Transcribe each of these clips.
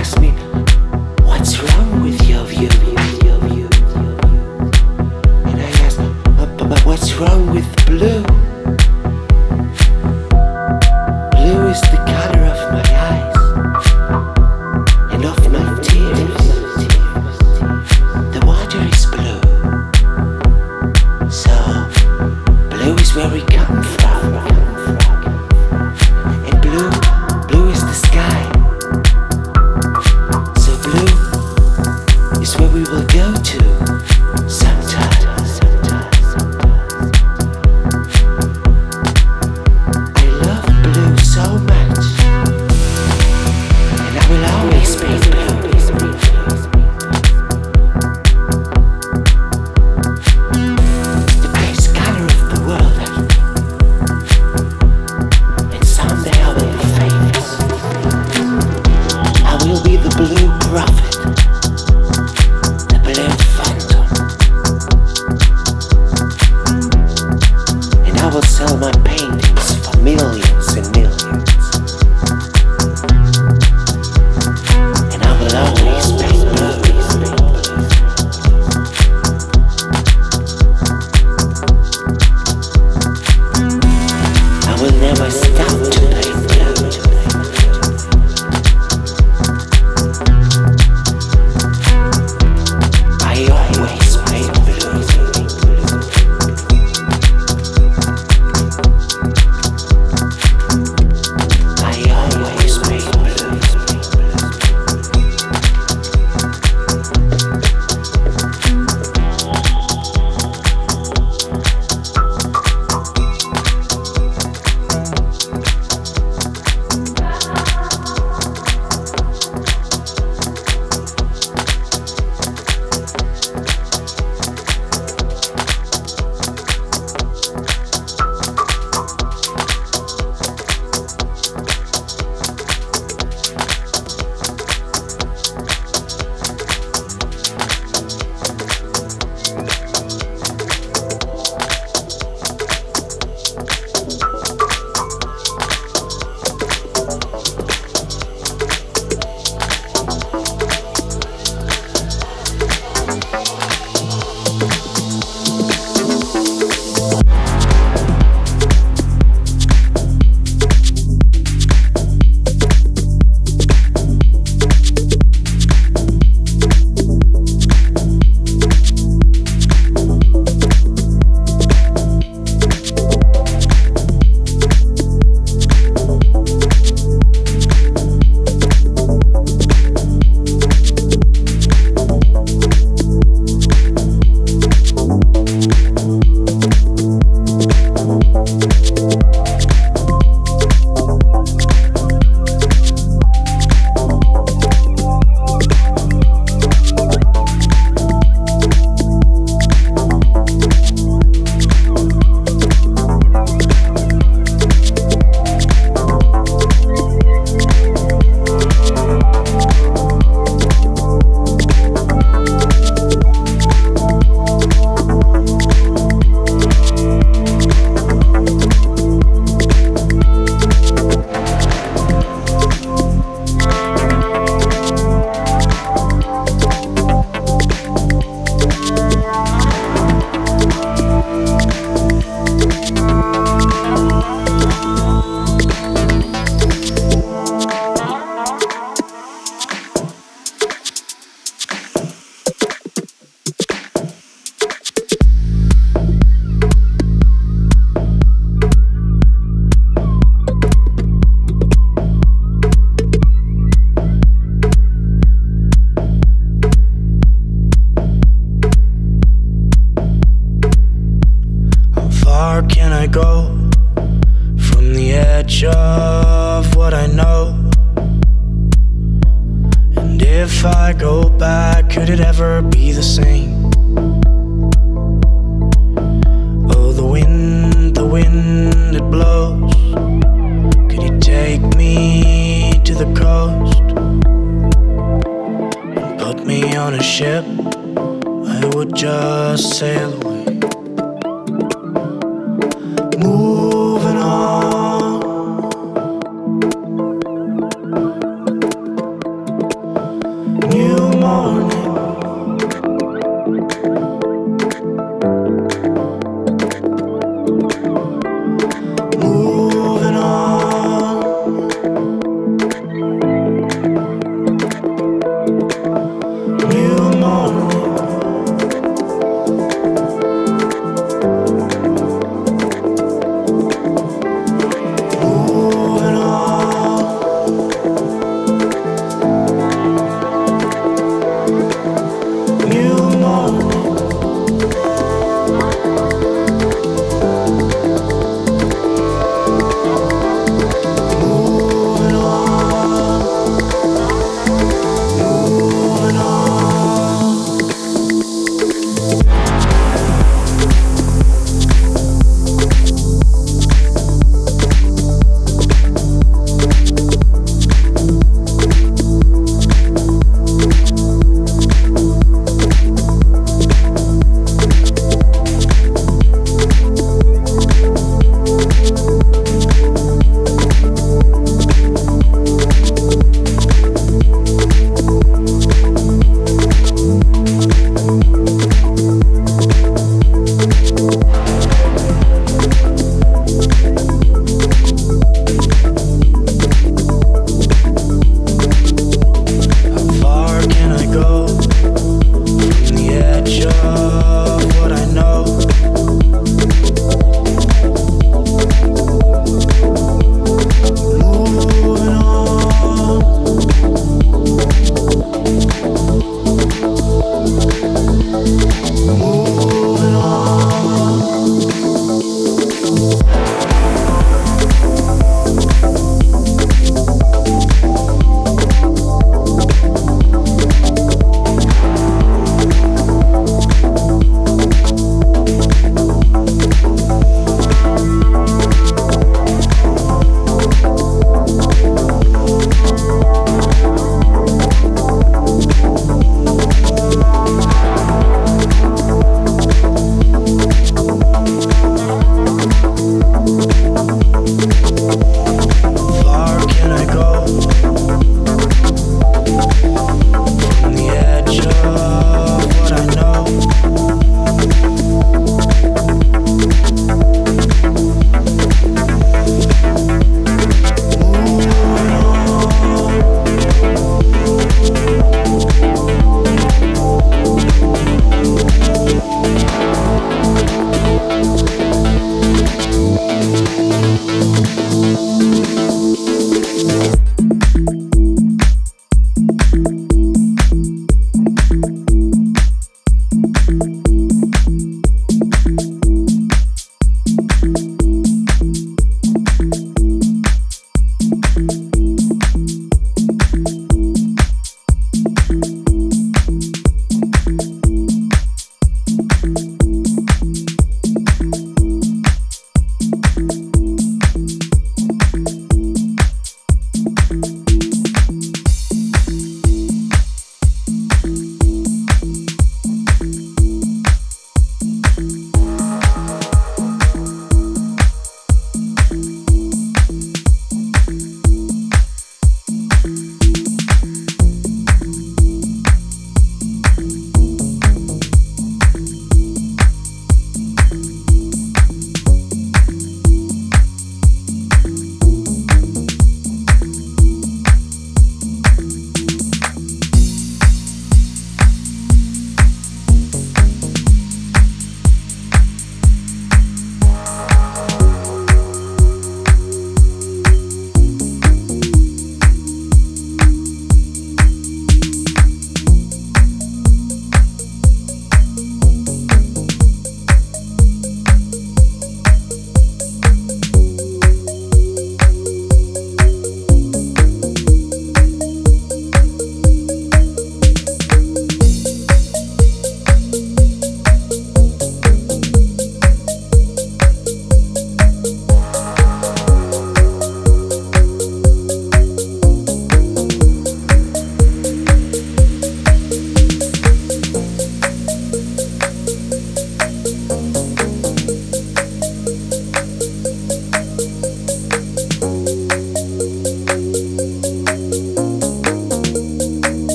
ask me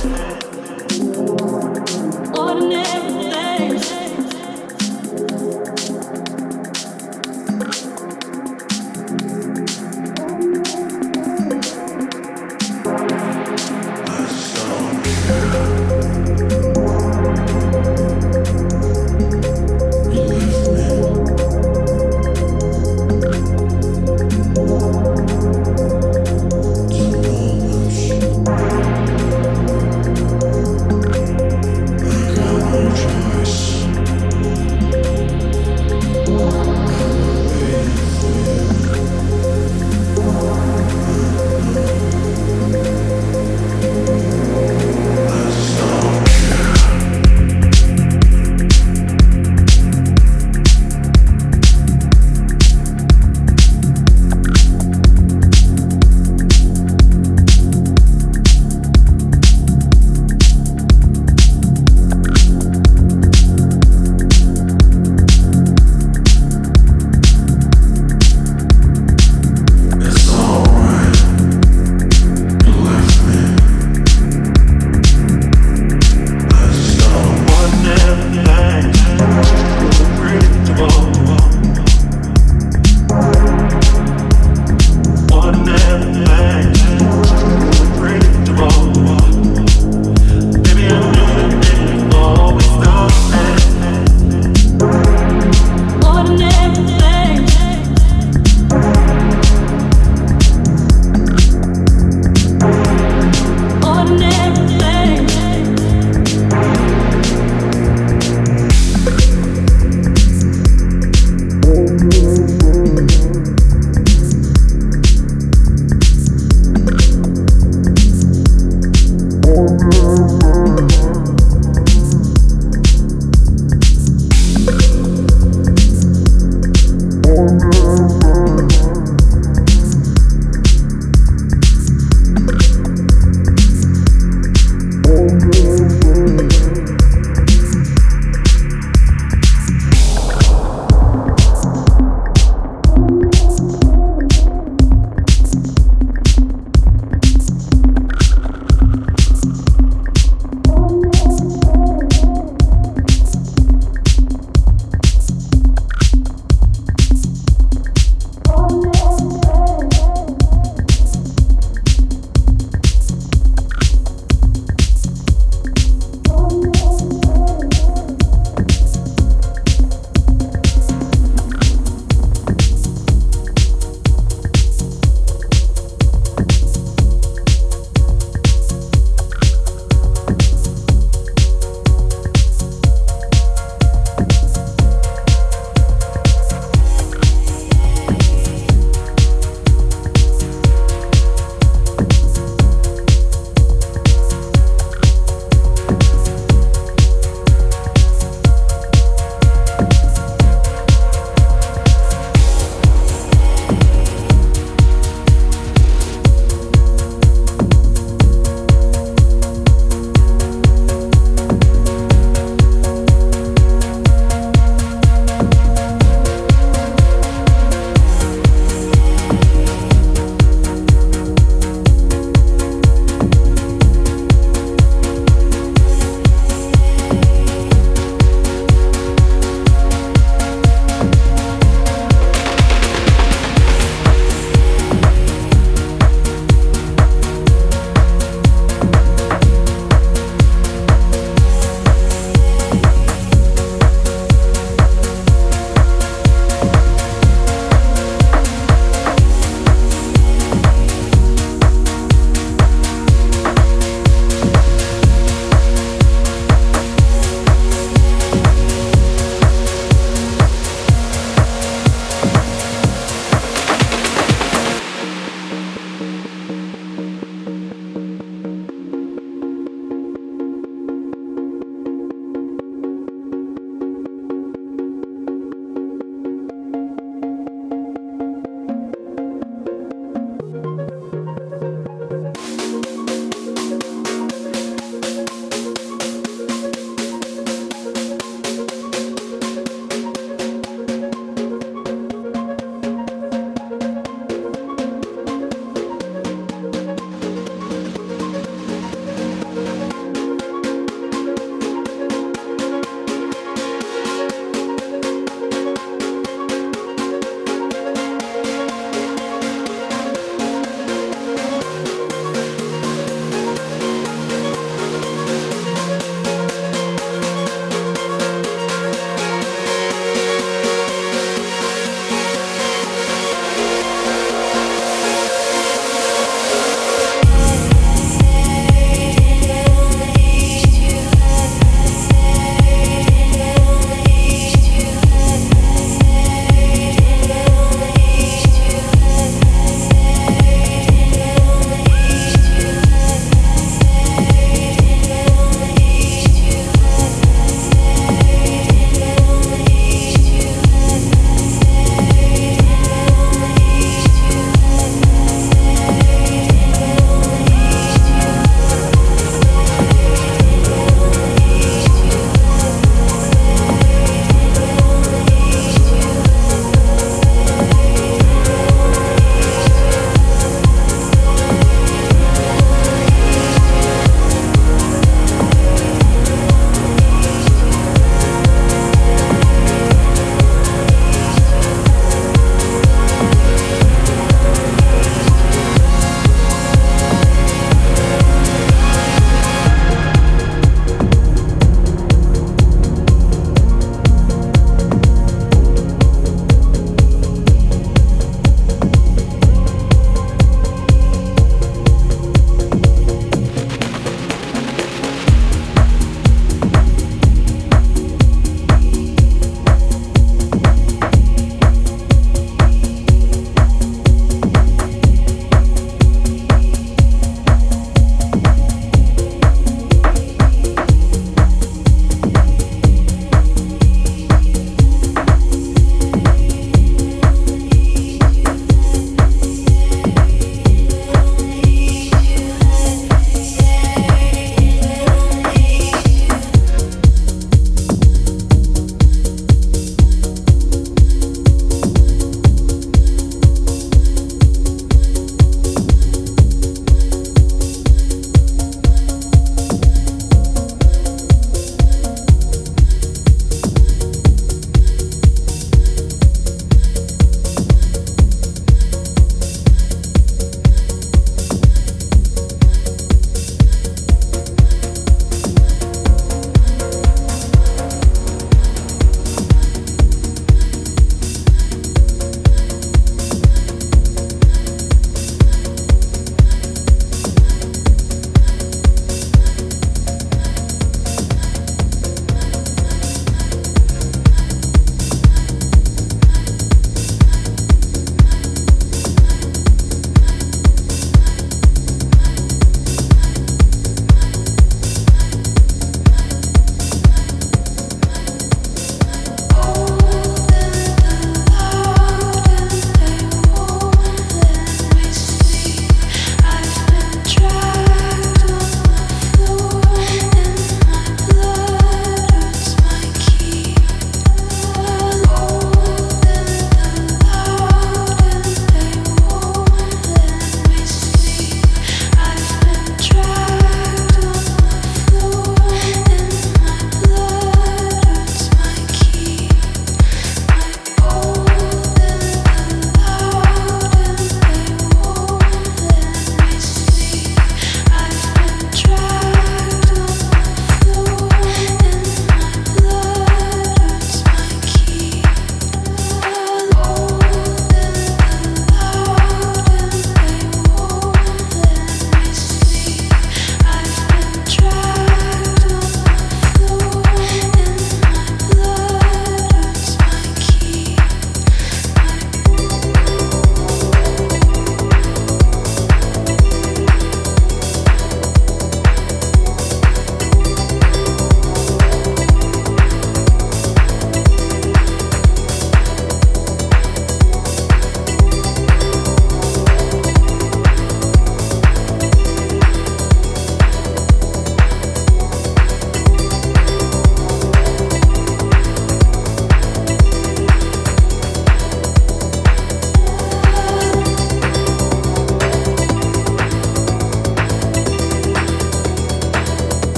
Thank